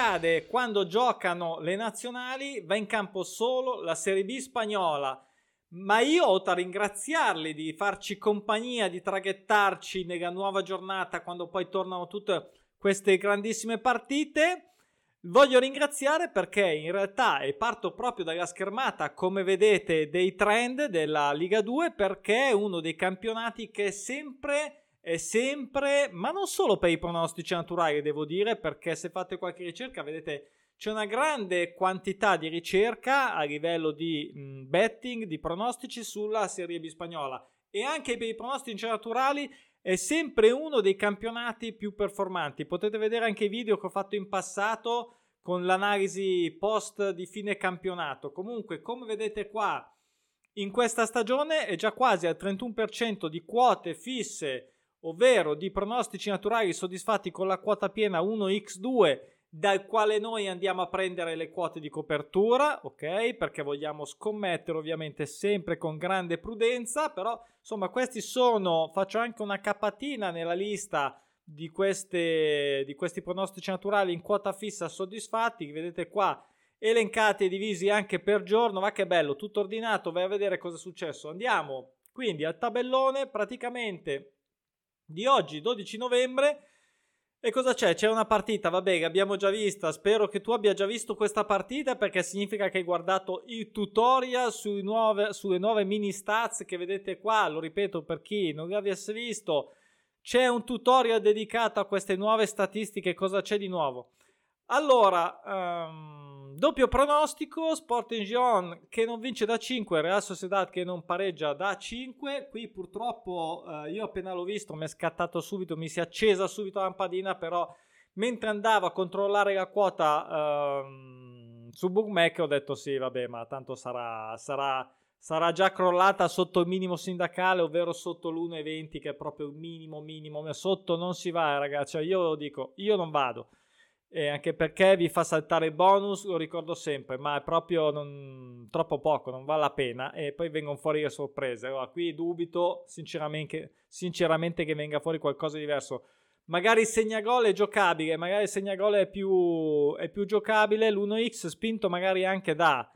accade quando giocano le nazionali, va in campo solo la Serie B spagnola. Ma io oltre a ringraziarli di farci compagnia, di traghettarci nella nuova giornata quando poi tornano tutte queste grandissime partite, Voglio ringraziare perché in realtà e parto proprio dalla schermata, come vedete, dei trend della Liga 2 perché è uno dei campionati che è sempre è sempre, ma non solo per i pronostici naturali, devo dire, perché se fate qualche ricerca, vedete, c'è una grande quantità di ricerca a livello di mh, betting, di pronostici sulla Serie B spagnola e anche per i pronostici naturali è sempre uno dei campionati più performanti. Potete vedere anche i video che ho fatto in passato con l'analisi post di fine campionato. Comunque, come vedete qua, in questa stagione è già quasi al 31% di quote fisse, ovvero di pronostici naturali soddisfatti con la quota piena 1x2 dal quale noi andiamo a prendere le quote di copertura, ok? Perché vogliamo scommettere ovviamente sempre con grande prudenza, però insomma questi sono, faccio anche una capatina nella lista di, queste, di questi pronostici naturali in quota fissa soddisfatti, vedete qua elencati e divisi anche per giorno, ma che bello, tutto ordinato, vai a vedere cosa è successo. Andiamo quindi al tabellone praticamente di oggi, 12 novembre, e cosa c'è? C'è una partita, vabbè, che abbiamo già vista. Spero che tu abbia già visto questa partita perché significa che hai guardato il tutorial nuove, sulle nuove mini stats che vedete qua. Lo ripeto per chi non li avesse visto. C'è un tutorial dedicato a queste nuove statistiche. Cosa c'è di nuovo? Allora, um, doppio pronostico, Sporting Gion che non vince da 5, Real Sociedad che non pareggia da 5. Qui purtroppo uh, io appena l'ho visto mi è scattato subito, mi si è accesa subito la lampadina, però mentre andavo a controllare la quota uh, su Bookmaker ho detto sì, vabbè, ma tanto sarà, sarà, sarà già crollata sotto il minimo sindacale, ovvero sotto l'1,20 che è proprio il minimo minimo. Sotto non si va, ragazzi, cioè, io dico, io non vado e anche perché vi fa saltare il bonus, lo ricordo sempre, ma è proprio non, troppo poco, non vale la pena e poi vengono fuori le sorprese. Allora, qui dubito sinceramente, sinceramente che venga fuori qualcosa di diverso. Magari il segnagol è giocabile, magari il segnagol è più, è più giocabile, l'1x spinto magari anche da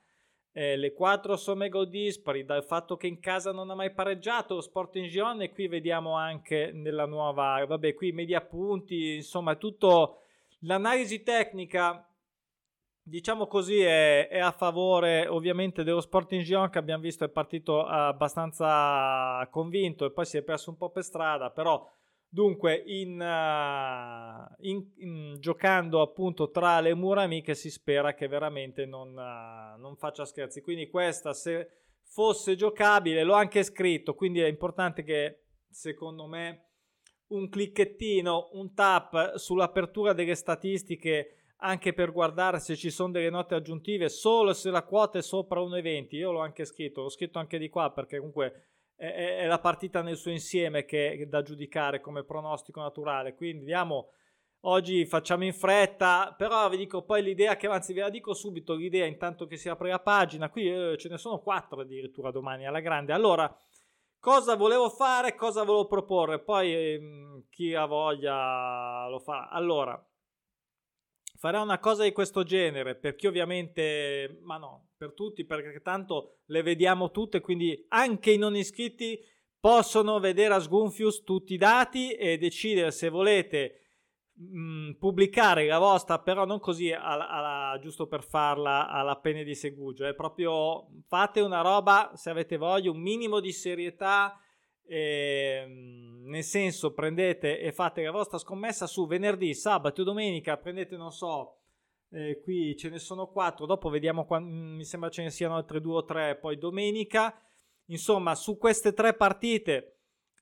eh, le 4 somme gol dispari, dal fatto che in casa non ha mai pareggiato lo Sporting Gion e qui vediamo anche nella nuova, vabbè qui media punti, insomma tutto L'analisi tecnica, diciamo così, è, è, a favore ovviamente dello Sporting Gion che abbiamo visto è partito abbastanza convinto e poi si è perso un po' per strada, però dunque in, uh, in, in, giocando appunto tra le mura amiche si spera che veramente non, uh, non faccia scherzi. Quindi questa se fosse giocabile l'ho anche scritto, quindi è importante che secondo me un clicchettino, un tap sull'apertura delle statistiche anche per guardare se ci sono delle note aggiuntive solo se la quota è sopra 1,20. Io l'ho anche scritto, l'ho scritto anche di qua perché comunque è, è la partita nel suo insieme che è da giudicare come pronostico naturale. Quindi diamo oggi facciamo in fretta, però vi dico poi l'idea che anzi ve la dico subito l'idea intanto che si apre la pagina. Qui eh, ce ne sono quattro addirittura domani alla grande. Allora cosa volevo fare, cosa volevo proporre, poi ehm, chi ha voglia lo fa. Allora, farò una cosa di questo genere, per chi ovviamente, ma no, per tutti, perché tanto le vediamo tutte, quindi anche i non iscritti possono vedere a Sgunfius tutti i dati e decidere se volete mh, mm, pubblicare la vostra, però non così alla, alla, giusto per farla alla pene di segugio, è proprio fate una roba se avete voglia, un minimo di serietà. Eh, nel senso prendete e fate la vostra scommessa su venerdì, sabato e domenica prendete non so eh, qui ce ne sono quattro dopo vediamo quando, mi sembra ce ne siano altre due o tre poi domenica insomma su queste tre partite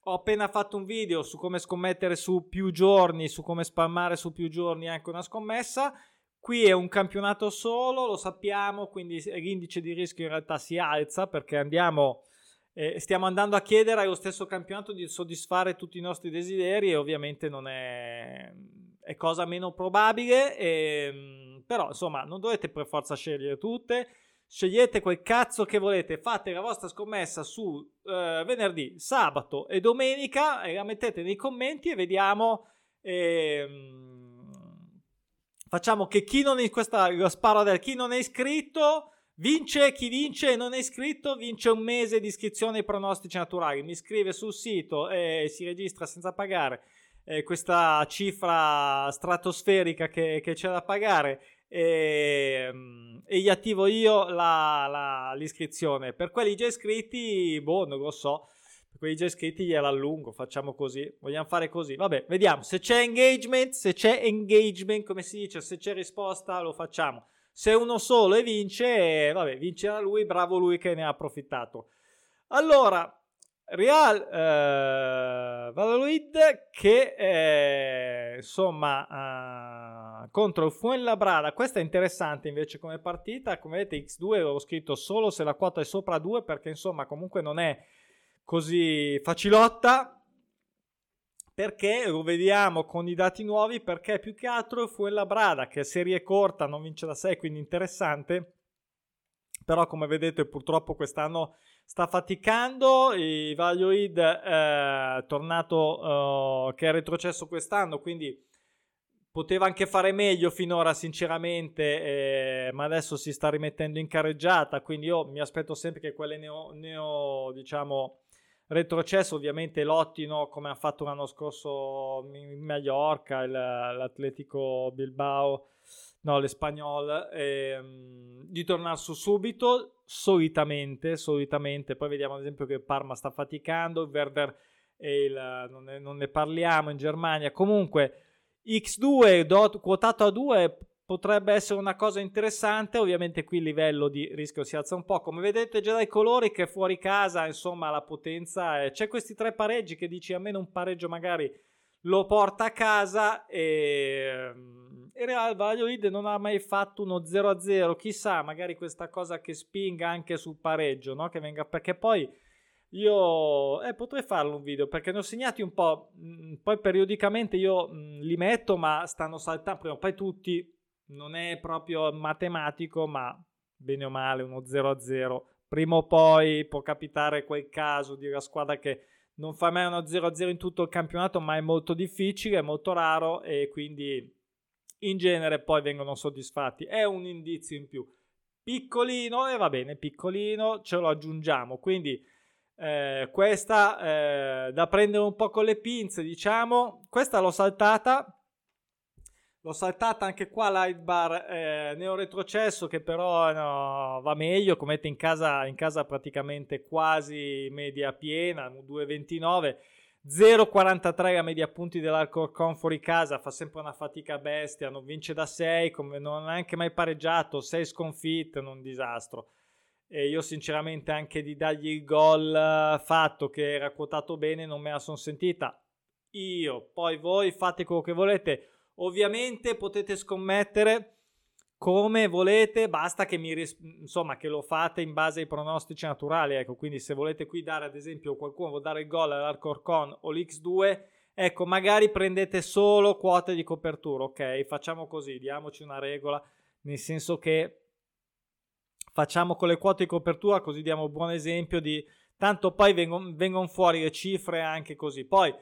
ho appena fatto un video su come scommettere su più giorni, su come spammare su più giorni anche una scommessa. Qui è un campionato solo, lo sappiamo, quindi l'indice di rischio in realtà si alza perché andiamo, eh, stiamo andando a chiedere allo stesso campionato di soddisfare tutti i nostri desideri e ovviamente non è, è cosa meno probabile, e, ehm, però insomma non dovete per forza scegliere tutte Scegliete quel cazzo che volete, fate la vostra scommessa su eh, venerdì, sabato e domenica e la mettete nei commenti e vediamo. Eh, facciamo che chi non è questa del chi non è iscritto vince, chi vince e non è iscritto vince un mese di iscrizione ai pronostici naturali. Mi iscrive sul sito e si registra senza pagare eh, questa cifra stratosferica che, che c'è da pagare e, ehm, e, gli attivo io la, la, l'iscrizione. Per quelli già iscritti, boh, non lo so. Per quelli già iscritti gliela allungo, facciamo così. Vogliamo fare così. Vabbè, vediamo. Se c'è engagement, se c'è engagement, come si dice, se c'è risposta, lo facciamo. Se uno solo e vince, vabbè, vincerà lui, bravo lui che ne ha approfittato. Allora, Real eh, Valladolid che eh, insomma eh, contro il Fuenlabrada. Questa è interessante invece come partita. Come vedete x2 avevo scritto solo se la quota è sopra 2 perché insomma comunque non è così facilotta. Perché? Lo vediamo con i dati nuovi perché più che altro il Fuenlabrada che è serie corta non vince da 6 quindi interessante. Però come vedete purtroppo quest'anno sta faticando, il Valioid è eh, tornato uh, che è retrocesso quest'anno, quindi poteva anche fare meglio finora sinceramente, eh, ma adesso si sta rimettendo in carreggiata, quindi io mi aspetto sempre che quelle neo, neo diciamo, retrocesso ovviamente lottino come ha fatto l'anno scorso in Mallorca, il, l'Atletico Bilbao no, l'Espagnol, ehm, di tornare su subito, solitamente, solitamente, poi vediamo ad esempio che Parma sta faticando, Werder il, non, ne, non, ne, parliamo in Germania, comunque X2 dot, quotato a 2 potrebbe essere una cosa interessante, ovviamente qui il livello di rischio si alza un po', come vedete già dai colori che fuori casa, insomma la potenza, è... c'è questi tre pareggi che dici almeno un pareggio magari lo porta a casa e il Real Valladolid non ha mai fatto uno 0-0, chissà, magari questa cosa che spinga anche sul pareggio, no? Che venga, perché poi io eh, potrei farlo un video perché ne ho segnati un po', mm, poi periodicamente io mh, mm, li metto, ma stanno saltando, prima o poi tutti, non è proprio matematico, ma bene o male uno 0-0. Prima o poi può capitare quel caso di una squadra che non fa mai uno 0-0 in tutto il campionato, ma è molto difficile, è molto raro e quindi in genere poi vengono soddisfatti. È un indizio in più. Piccolino, e va bene, piccolino, ce lo aggiungiamo. Quindi eh, questa eh, da prendere un po' con le pinze, diciamo. Questa l'ho saltata. L'ho saltata anche qua Lightbar eh, neo retrocesso che però no, va meglio, come in casa, in casa praticamente quasi media piena, 2,29 0,43 la media punti dell'Alcorcon fuori casa, fa sempre una fatica bestia, non vince da 6, come non ha neanche mai pareggiato, 6 sconfitte, un disastro. E io sinceramente anche di dargli il gol eh, fatto che era quotato bene non me la sono sentita. Io, poi voi fate quello che volete. Ovviamente potete scommettere come volete, basta che mi insomma che lo fate in base ai pronostici naturali, ecco, quindi se volete qui dare ad esempio qualcuno vuole dare il gol all'Arcorcon o l'X2, ecco, magari prendete solo quote di copertura, ok? Facciamo così, diamoci una regola, nel senso che facciamo con le quote di copertura così diamo un buon esempio di tanto poi vengono, vengono fuori le cifre anche così. Poi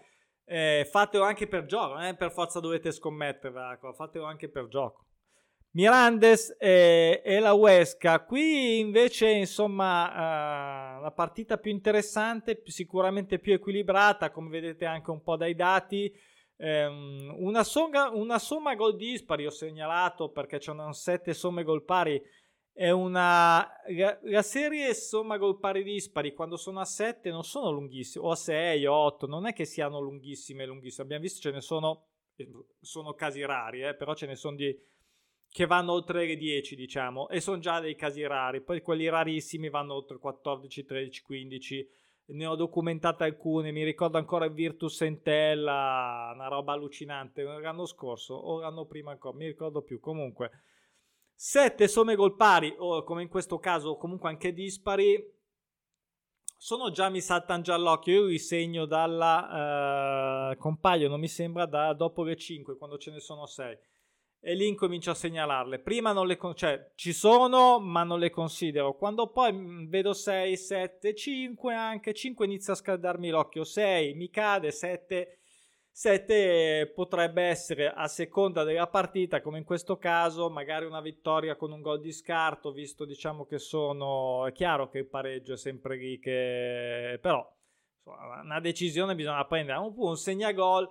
eh, fatelo anche per gioco, non è per forza dovete scommettere, ecco, fatelo anche per gioco. Mirandes e, e, la Huesca. Qui invece, insomma, uh, la partita più interessante, sicuramente più equilibrata, come vedete anche un po' dai dati. Um, una, somma, una somma gol dispari ho segnalato perché c'erano sette somme gol pari. È una la, serie somma gol pari dispari quando sono a 7 non sono lunghissime, o a 6 o 8, non è che siano lunghissime, lunghissime. Abbiamo visto ce ne sono, sono casi rari, eh, però ce ne sono di che vanno oltre le 10, diciamo, e sono già dei casi rari. Poi quelli rarissimi vanno oltre 14, 13, 15. Ne ho documentate alcune, mi ricordo ancora Virtus Entella, una roba allucinante, l'anno scorso o l'anno prima ancora, mi ricordo più. Comunque, 7 somme gol pari, o come in questo caso comunque anche dispari, sono già, mi saltano già all'occhio, io li segno dalla, uh, compaiono mi sembra da dopo le 5, quando ce ne sono 6 e lì incomincio a segnalarle. Prima non le con- cioè ci sono, ma non le considero. Quando poi mm, vedo 6, 7, 5 anche 5 inizia a scaldarmi l'occhio. 6 mi cade, 7 7 potrebbe essere a seconda della partita, come in questo caso, magari una vittoria con un gol di scarto, visto diciamo che sono... È chiaro che il pareggio è sempre lì, che... però insomma, una decisione bisogna prendere. Un, un segnagol,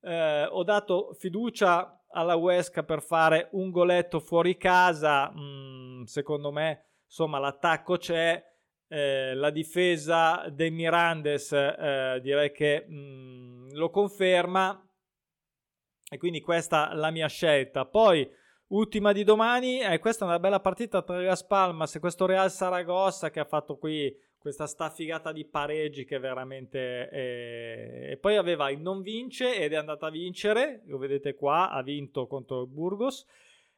eh, ho dato fiducia alla Huesca per fare un goletto fuori casa, mm, secondo me insomma l'attacco c'è, eh, la difesa dei Mirandes eh, direi che mh, mm, lo conferma e quindi questa è la mia scelta. Poi ultima di domani, eh, questa è una bella partita tra Las Palmas e questo Real Saragossa che ha fatto qui questa staffigata di pareggi che veramente è... e poi aveva il non vince ed è andata a vincere, lo vedete qua, ha vinto contro il Burgos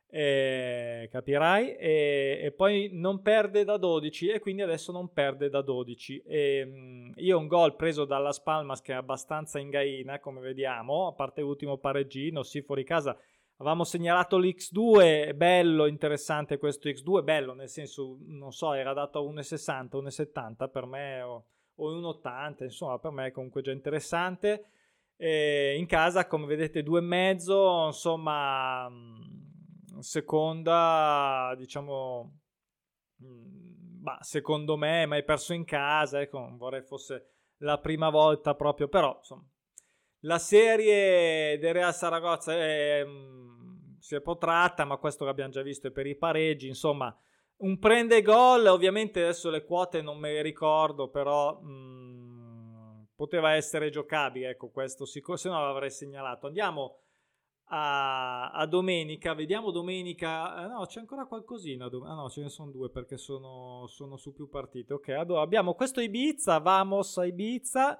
eh, capirai, e, e, poi non perde da 12 e quindi adesso non perde da 12. E, mh, io un gol preso dalla Spalmas che è abbastanza ingaina, come vediamo, a parte l'ultimo pareggino, sì fuori casa. Avevamo segnalato l'X2, bello, interessante questo X2, bello nel senso, non so, era dato a 1,60, 1,70 per me o, o 1,80, insomma per me è comunque già interessante. E in casa, come vedete, 2,5, insomma seconda, diciamo, mm, bah, secondo me, mai perso in casa, ecco, vorrei fosse la prima volta proprio, però, insomma, la serie del Real Saragozza è, mm, si è protratta, ma questo l'abbiamo già visto per i pareggi, insomma, un prende gol, ovviamente adesso le quote non me le ricordo, però mh, mm, poteva essere giocabile, ecco, questo sicuro, se no l'avrei segnalato. Andiamo a, a domenica. Vediamo domenica. Eh, no, c'è ancora qualcosina. Ah, no, ce ne sono due perché sono, sono su più partite. Ok, allora abbiamo questo Ibiza. Vamos a Ibiza.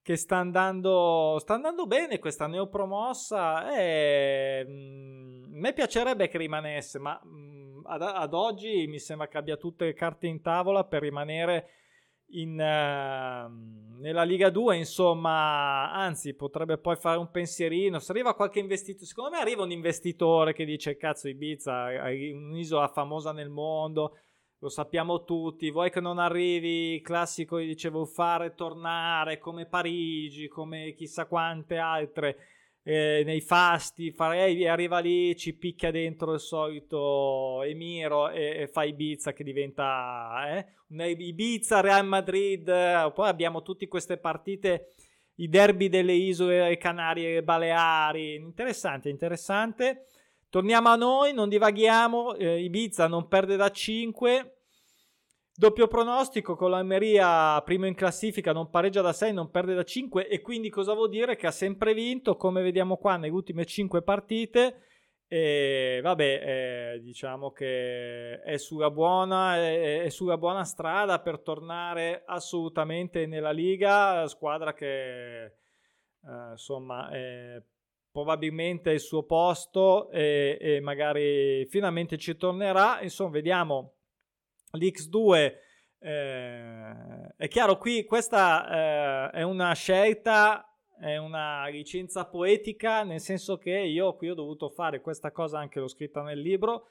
Che sta andando, sta andando bene questa neopromossa. E, mh, mm, a me piacerebbe che rimanesse, ma mh, mm, ad, ad oggi mi sembra che abbia tutte le carte in tavola per rimanere in, uh, nella Liga 2, insomma, anzi, potrebbe poi fare un pensierino. Se arriva qualche investitore, secondo me arriva un investitore che dice: Cazzo, Ibiza è un'isola famosa nel mondo, lo sappiamo tutti. Vuoi che non arrivi, classico, dicevo, fare tornare come Parigi, come chissà quante altre eh, nei fasti, farei, arriva lì, ci picchia dentro il solito Emiro e, e fa Ibiza che diventa eh, un Ibiza, Real Madrid, poi abbiamo tutte queste partite, i derby delle isole Canarie Baleari, interessante, interessante. Torniamo a noi, non divaghiamo, eh, Ibiza non perde da 5, Doppio pronostico con l'Almeria primo in classifica, non pareggia da 6, non perde da 5 e quindi cosa vuol dire? Che ha sempre vinto, come vediamo qua nelle ultime 5 partite. E vabbè, eh, diciamo che è sulla, buona, è, è sulla buona strada per tornare assolutamente nella Liga, squadra che eh, insomma è probabilmente il suo posto e, e magari finalmente ci tornerà. Insomma, vediamo l'X2 eh, è chiaro qui questa eh, è una scelta è una licenza poetica nel senso che io qui ho dovuto fare questa cosa anche l'ho scritta nel libro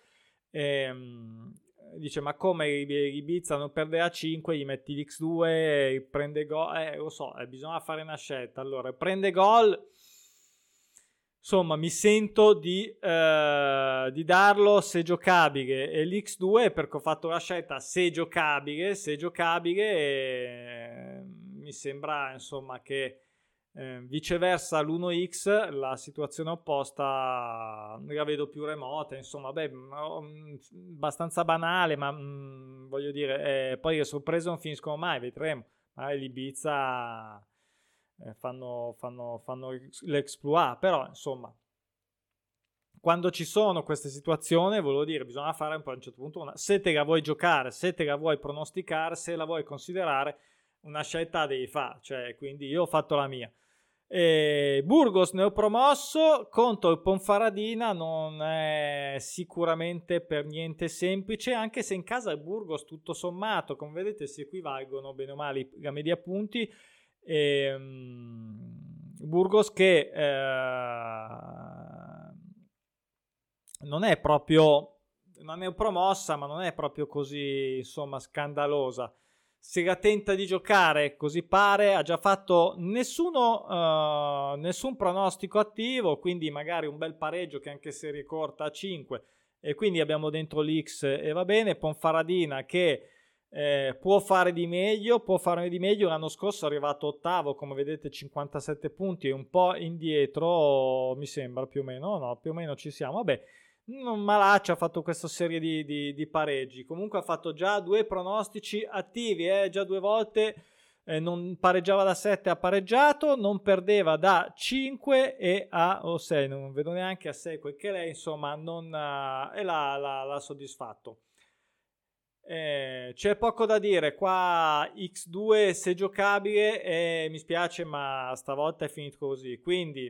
ehm, dice ma come Ibiza non perde a 5 gli metti l'X2 prende gol eh, lo so eh, bisogna fare una scelta. Allora prende gol insomma mi sento di, eh, di, darlo se giocabile. E l'X2 perché ho fatto la scelta se giocabile se giocabile e mi sembra insomma che eh, viceversa l'1x la situazione opposta la vedo più remota. Insomma beh mm, abbastanza banale ma mh, mm, voglio dire eh, poi le sorprese non finiscono mai vedremo. Magari l'Ibiza eh, fanno, fanno, fanno l'exploit, però insomma, quando ci sono queste situazioni, volevo dire, bisogna fare un po' a un certo punto una, se te la vuoi giocare, se te la vuoi pronosticare, se la vuoi considerare, una scelta devi fare, cioè, quindi io ho fatto la mia. E Burgos ne ho promosso contro il Ponfaradina non è sicuramente per niente semplice anche se in casa il Burgos tutto sommato come vedete si equivalgono bene o male la media punti e, um, Burgos che eh, non è proprio non è promossa ma non è proprio così insomma scandalosa. Se la tenta di giocare, così pare, ha già fatto nessuno, uh, nessun pronostico attivo, quindi magari un bel pareggio che anche se ricorta a 5 e quindi abbiamo dentro l'X e va bene, Ponfaradina che eh, può fare di meglio, può fare di meglio, l'anno scorso è arrivato ottavo, come vedete 57 punti, un po' indietro mi sembra più o meno, no, più o meno ci siamo, vabbè Malaccia ha fatto questa serie di, di, di, pareggi. Comunque ha fatto già due pronostici attivi, eh? già due volte eh, non pareggiava da 7, ha pareggiato, non perdeva da 5 e a o 6, non vedo neanche a 6 quel che lei, insomma, non, uh, e l'ha soddisfatto. Eh, c'è poco da dire, qua X2 se giocabile eh, mi spiace ma stavolta è finito così, quindi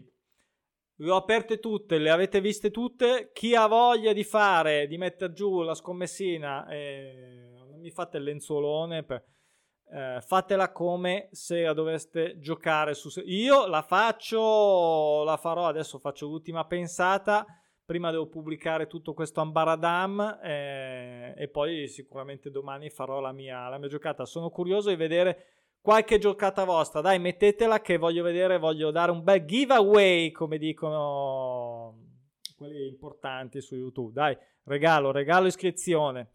le ho aperte tutte, le avete viste tutte. Chi ha voglia di fare, di mettere giù la scommessina, eh, non mi fate il lenzuolone, per, eh, fatela come se la doveste giocare su. Io la faccio, la farò adesso, faccio l'ultima pensata. Prima devo pubblicare tutto questo ambaradam eh, e poi sicuramente domani farò la mia, la mia giocata. Sono curioso di vedere qualche giocata vostra. Dai, mettetela che voglio vedere, voglio dare un bel giveaway, come dicono quelli importanti su YouTube. Dai, regalo, regalo iscrizione.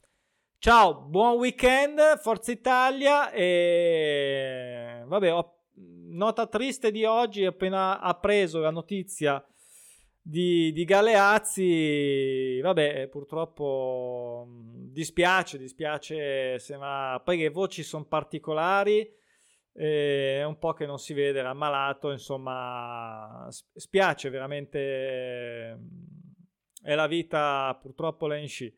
Ciao, buon weekend, Forza Italia e vabbè, ho... nota triste di oggi, appena appreso la notizia di, di Galeazzi, vabbè, purtroppo dispiace, dispiace se ma poi le voci sono particolari è un po' che non si vede, era ammalato, insomma, spiace veramente, è la vita purtroppo la in sci.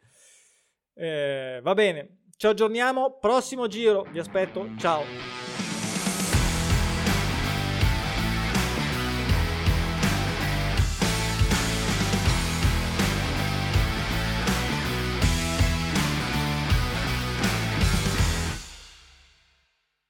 Eh, va bene, ci aggiorniamo, prossimo giro, vi aspetto, ciao.